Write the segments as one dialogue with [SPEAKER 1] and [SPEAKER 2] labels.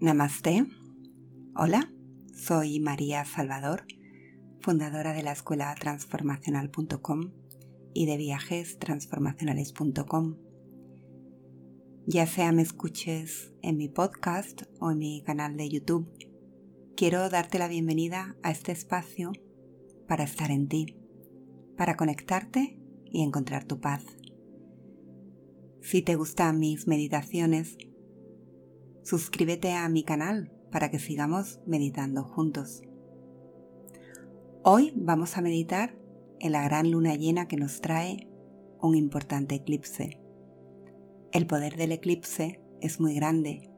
[SPEAKER 1] Namaste. Hola, soy María Salvador, fundadora de la escuela transformacional.com y de viajes transformacionales.com. Ya sea me escuches en mi podcast o en mi canal de YouTube, quiero darte la bienvenida a este espacio para estar en ti, para conectarte y encontrar tu paz. Si te gustan mis meditaciones, suscríbete a mi canal para que sigamos meditando juntos. Hoy vamos a meditar en la gran luna llena que nos trae un importante eclipse. El poder del eclipse es muy grande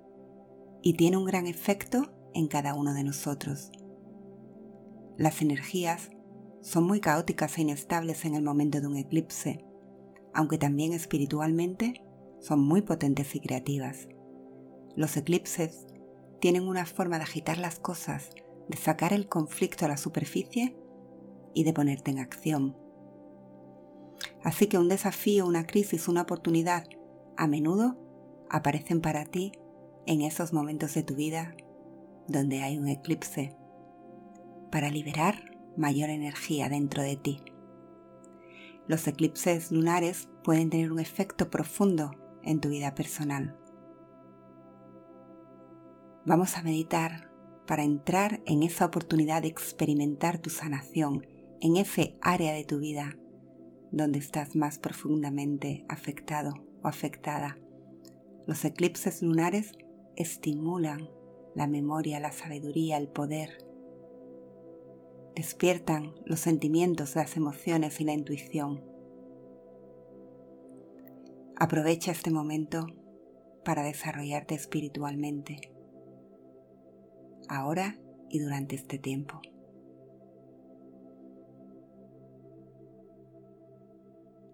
[SPEAKER 1] y tiene un gran efecto en cada uno de nosotros. Las energías son muy caóticas e inestables en el momento de un eclipse, aunque también espiritualmente son muy potentes y creativas. Los eclipses tienen una forma de agitar las cosas, de sacar el conflicto a la superficie y de ponerte en acción. Así que un desafío, una crisis, una oportunidad, a menudo aparecen para ti en esos momentos de tu vida donde hay un eclipse, para liberar mayor energía dentro de ti. Los eclipses lunares pueden tener un efecto profundo en tu vida personal. Vamos a meditar para entrar en esa oportunidad de experimentar tu sanación en ese área de tu vida donde estás más profundamente afectado o afectada. Los eclipses lunares estimulan la memoria, la sabiduría, el poder. Despiertan los sentimientos, las emociones y la intuición. Aprovecha este momento para desarrollarte espiritualmente ahora y durante este tiempo.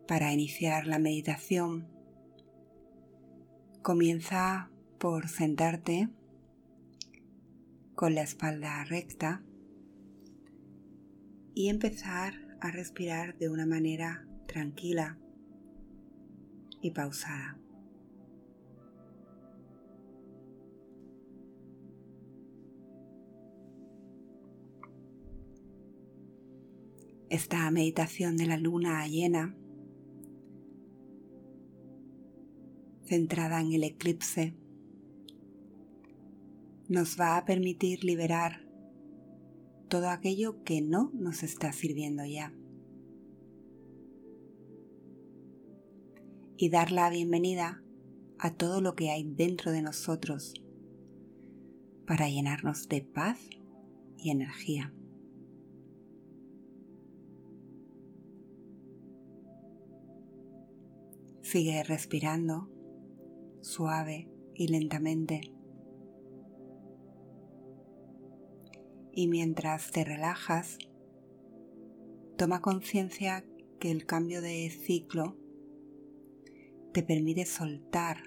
[SPEAKER 1] Para iniciar la meditación, comienza por sentarte con la espalda recta y empezar a respirar de una manera tranquila y pausada. Esta meditación de la luna llena, centrada en el eclipse, nos va a permitir liberar todo aquello que no nos está sirviendo ya. Y dar la bienvenida a todo lo que hay dentro de nosotros para llenarnos de paz y energía. Sigue respirando suave y lentamente. Y mientras te relajas, toma conciencia que el cambio de ciclo te permite soltar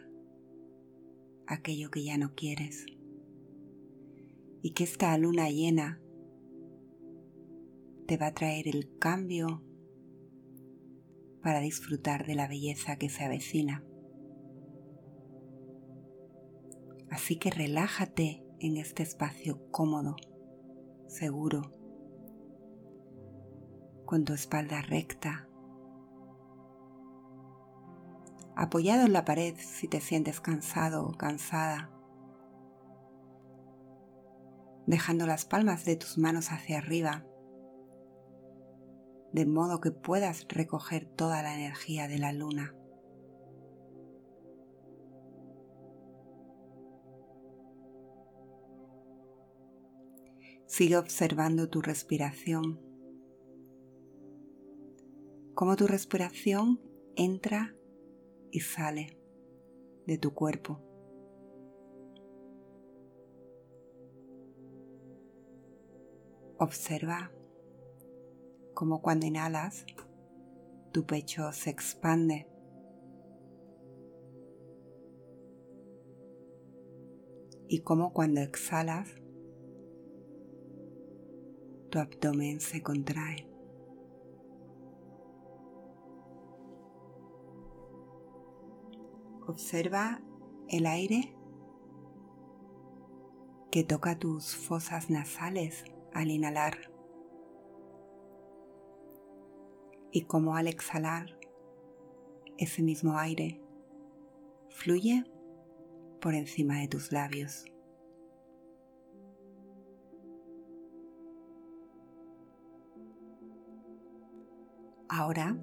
[SPEAKER 1] aquello que ya no quieres y que esta luna llena te va a traer el cambio para disfrutar de la belleza que se avecina. Así que relájate en este espacio cómodo, seguro, con tu espalda recta, apoyado en la pared si te sientes cansado o cansada, dejando las palmas de tus manos hacia arriba de modo que puedas recoger toda la energía de la luna. Sigue observando tu respiración, cómo tu respiración entra y sale de tu cuerpo. Observa como cuando inhalas, tu pecho se expande. Y como cuando exhalas, tu abdomen se contrae. Observa el aire que toca tus fosas nasales al inhalar y como al exhalar ese mismo aire fluye por encima de tus labios. Ahora,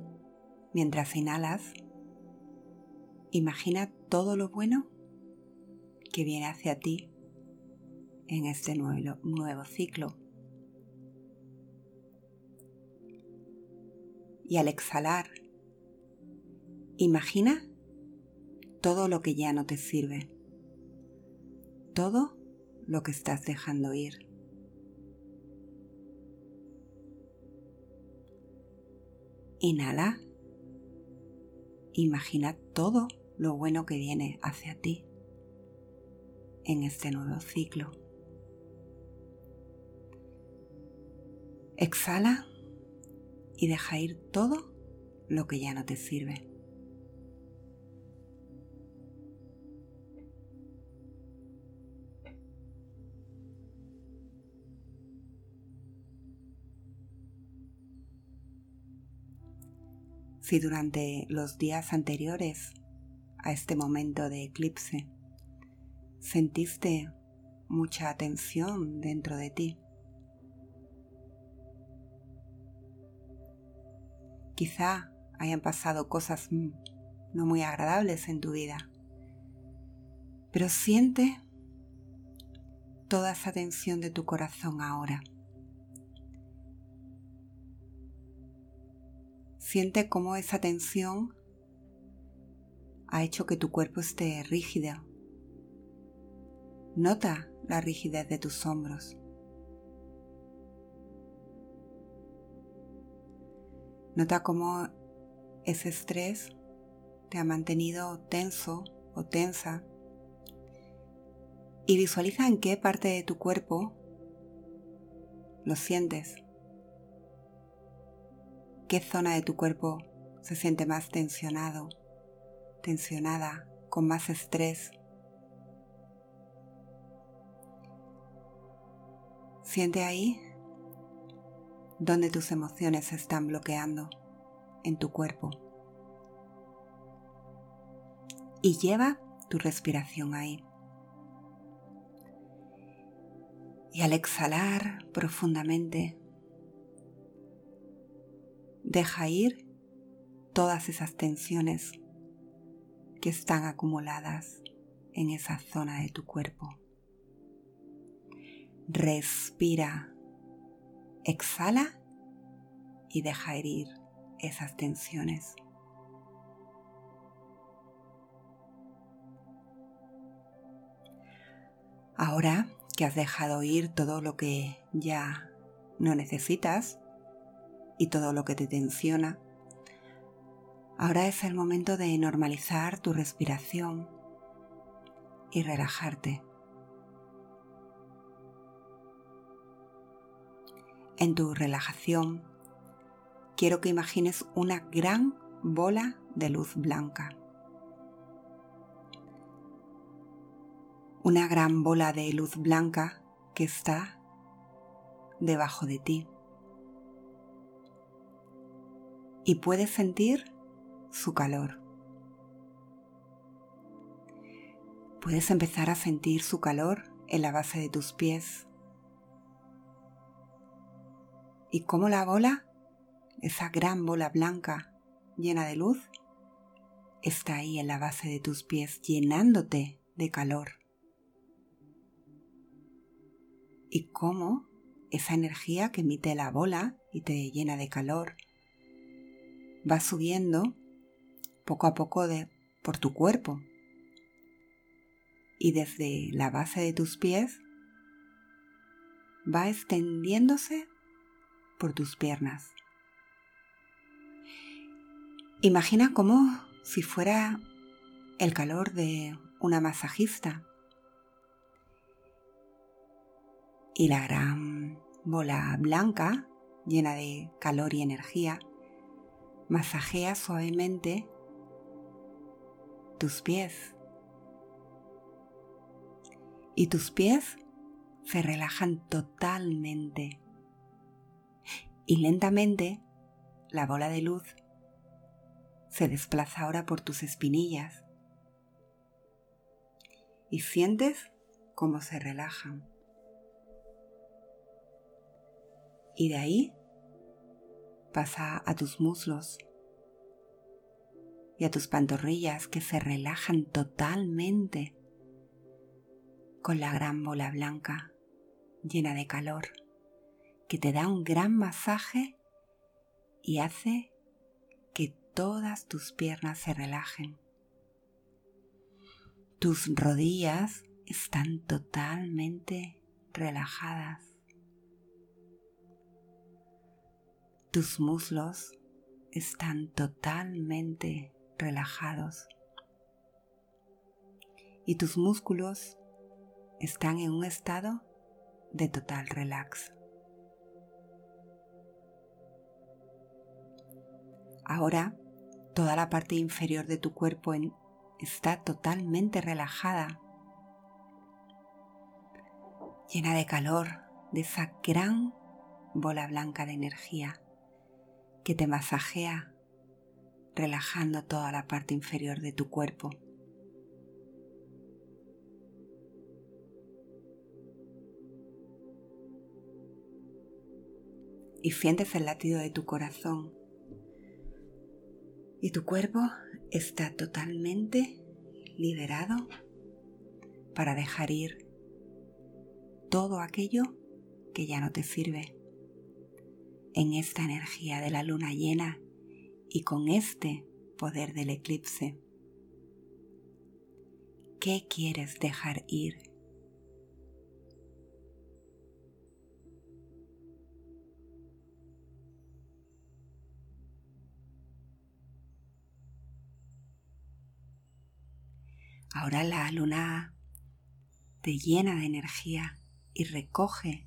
[SPEAKER 1] mientras inhalas, imagina todo lo bueno que viene hacia ti en este nuevo, nuevo ciclo. Y al exhalar, imagina todo lo que ya no te sirve, todo lo que estás dejando ir. Inhala. Imagina todo lo bueno que viene hacia ti en este nuevo ciclo. Exhala y deja ir todo lo que ya no te sirve. Si durante los días anteriores a este momento de eclipse sentiste mucha tensión dentro de ti, quizá hayan pasado cosas no muy agradables en tu vida, pero siente toda esa tensión de tu corazón ahora. Siente cómo esa tensión ha hecho que tu cuerpo esté rígido. Nota la rigidez de tus hombros. Nota cómo ese estrés te ha mantenido tenso o tensa y visualiza en qué parte de tu cuerpo lo sientes qué zona de tu cuerpo se siente más tensionado, tensionada, con más estrés. Siente ahí donde tus emociones se están bloqueando en tu cuerpo. Y lleva tu respiración ahí. Y al exhalar profundamente, Deja ir todas esas tensiones que están acumuladas en esa zona de tu cuerpo. Respira, exhala y deja ir esas tensiones. Ahora que has dejado ir todo lo que ya no necesitas, y todo lo que te tensiona. Ahora es el momento de normalizar tu respiración y relajarte. En tu relajación, quiero que imagines una gran bola de luz blanca. Una gran bola de luz blanca que está debajo de ti. y puedes sentir su calor. Puedes empezar a sentir su calor en la base de tus pies y cómo la bola, esa gran bola blanca llena de luz, está ahí en la base de tus pies llenándote de calor. Y cómo esa energía que emite la bola y te llena de calor va subiendo poco a poco de, por tu cuerpo y desde la base de tus pies va extendiéndose por tus piernas. Imagina como si fuera el calor de una masajista y la gran bola blanca llena de calor y energía Masajea suavemente tus pies. Y tus pies se relajan totalmente y lentamente la bola de luz se desplaza ahora por tus espinillas y sientes cómo se relajan. Y de ahí pasa a tus muslos y a tus pantorrillas que se relajan totalmente con la gran bola blanca llena de calor que te da un gran masaje y hace que todas tus piernas se relajen. Tus rodillas están totalmente relajadas. Tus muslos están totalmente relajados. Y tus músculos están en un estado de total relax. Ahora toda la parte inferior de tu cuerpo está totalmente relajada, llena de calor, de esa gran bola blanca de energía que te masajea, relajando toda la parte inferior de tu cuerpo. Y sientes el latido de tu corazón y tu cuerpo está totalmente liberado para dejar ir todo aquello que ya no te sirve. En esta energía de la luna llena y con este poder del eclipse, ¿qué quieres dejar ir? Ahora la luna te llena de energía y recoge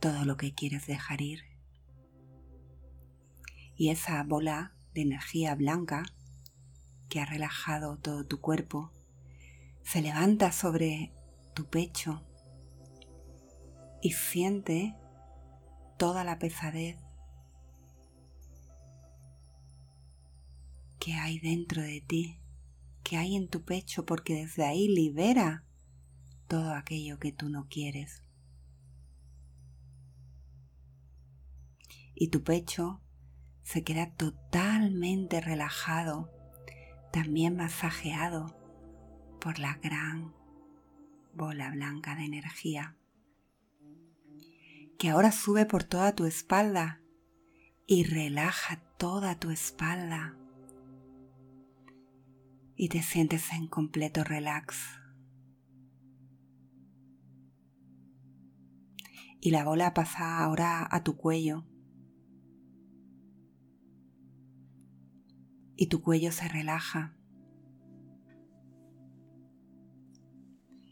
[SPEAKER 1] todo lo que quieres dejar ir. Y esa bola de energía blanca que ha relajado todo tu cuerpo se levanta sobre tu pecho y siente toda la pesadez que hay dentro de ti que hay en tu pecho porque desde ahí libera todo aquello que tú no quieres. Y tu pecho se queda totalmente relajado, también masajeado por la gran bola blanca de energía, que ahora sube por toda tu espalda y relaja toda tu espalda y te sientes en completo relax. Y la bola pasa ahora a tu cuello. Y tu cuello se relaja.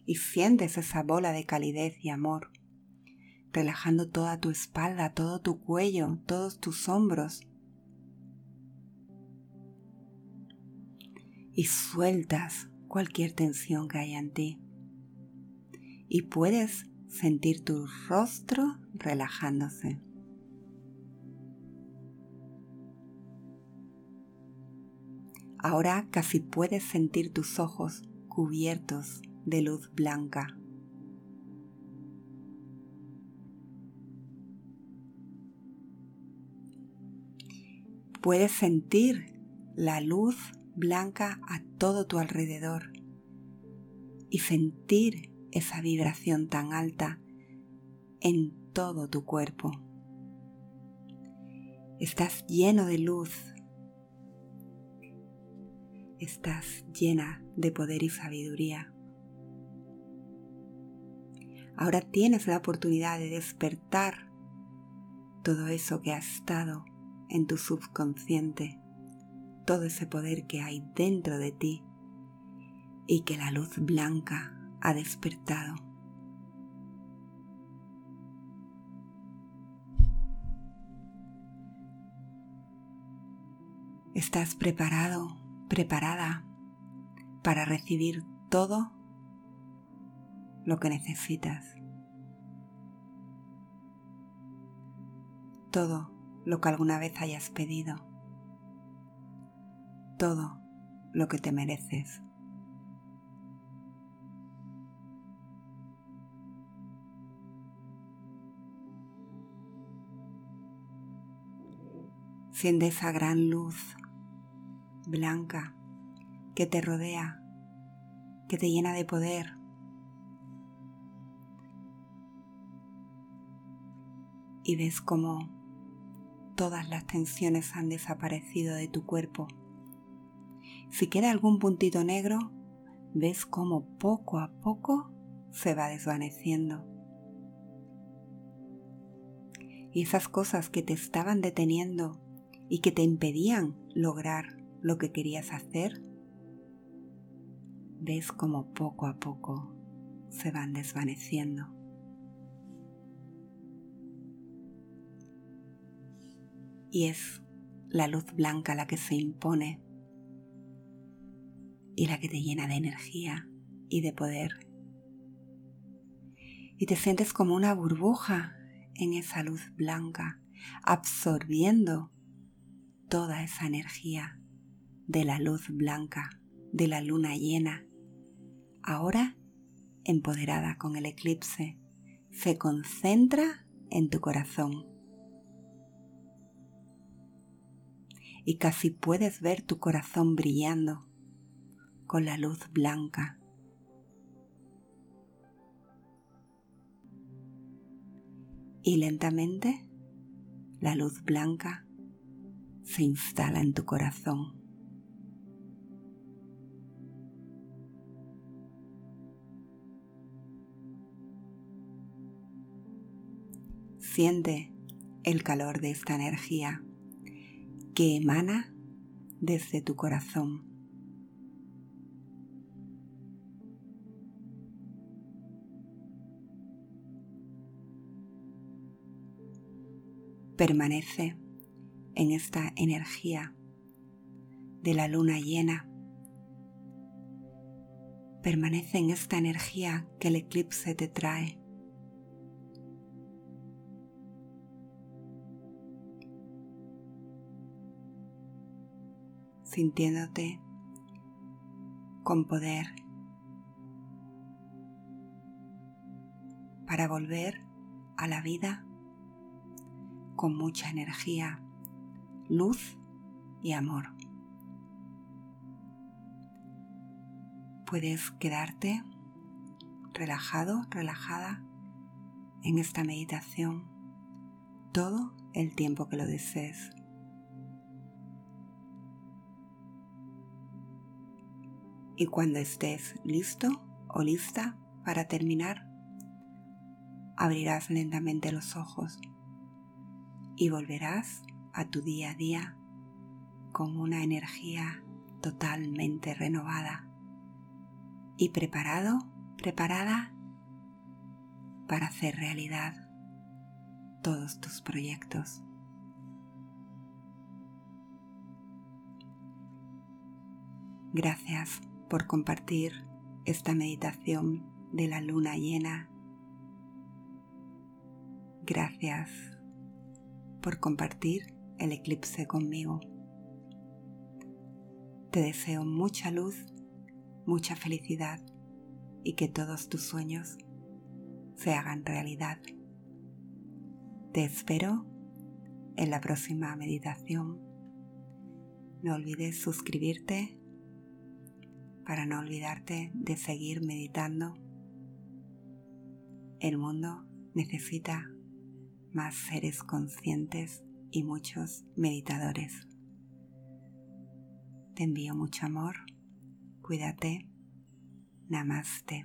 [SPEAKER 1] Y sientes esa bola de calidez y amor, relajando toda tu espalda, todo tu cuello, todos tus hombros y sueltas cualquier tensión que haya en ti. Y puedes sentir tu rostro relajándose. Ahora casi puedes sentir tus ojos cubiertos de luz blanca. Puedes sentir la luz blanca a todo tu alrededor y sentir esa vibración tan alta en todo tu cuerpo. Estás lleno de luz. Estás llena de poder y sabiduría. Ahora tienes la oportunidad de despertar todo eso que ha estado en tu subconsciente todo ese poder que hay dentro de ti y que la luz blanca ha despertado. ¿Estás preparado, preparada para recibir todo lo que necesitas? Todo lo que alguna vez hayas pedido todo lo que te mereces. Siente esa gran luz blanca que te rodea, que te llena de poder. Y ves cómo todas las tensiones han desaparecido de tu cuerpo. Si queda algún puntito negro, ves cómo poco a poco se va desvaneciendo. Y esas cosas que te estaban deteniendo y que te impedían lograr lo que querías hacer, ves como poco a poco se van desvaneciendo. Y es la luz blanca la que se impone y la que te llena de energía y de poder. Y te sientes como una burbuja en esa luz blanca, absorbiendo toda esa energía de la luz blanca, de la luna llena, ahora empoderada con el eclipse, se concentra en tu corazón. Y casi puedes ver tu corazón brillando con la luz blanca. Y lentamente la luz blanca se instala en tu corazón. Siente el calor de esta energía que emana desde tu corazón. Permanece en esta energía de la luna llena. Permanece en esta energía que el eclipse te trae. sintiéndote con poder para volver a la vida con mucha energía luz y amor. Puedes quedarte relajado, relajada en esta meditación todo el tiempo que lo desees. Y cuando estés listo o lista para terminar, abrirás lentamente los ojos y volverás a tu día a día con una energía totalmente renovada y preparado, preparada para hacer realidad todos tus proyectos. Gracias por compartir esta meditación de la luna llena. Gracias por compartir el eclipse conmigo. Te deseo mucha luz, mucha felicidad y que todos tus sueños se hagan realidad. Te espero en la próxima meditación. No olvides suscribirte para no olvidarte de seguir meditando. El mundo necesita más seres conscientes y muchos meditadores. Te envío mucho amor. Cuídate. Namaste.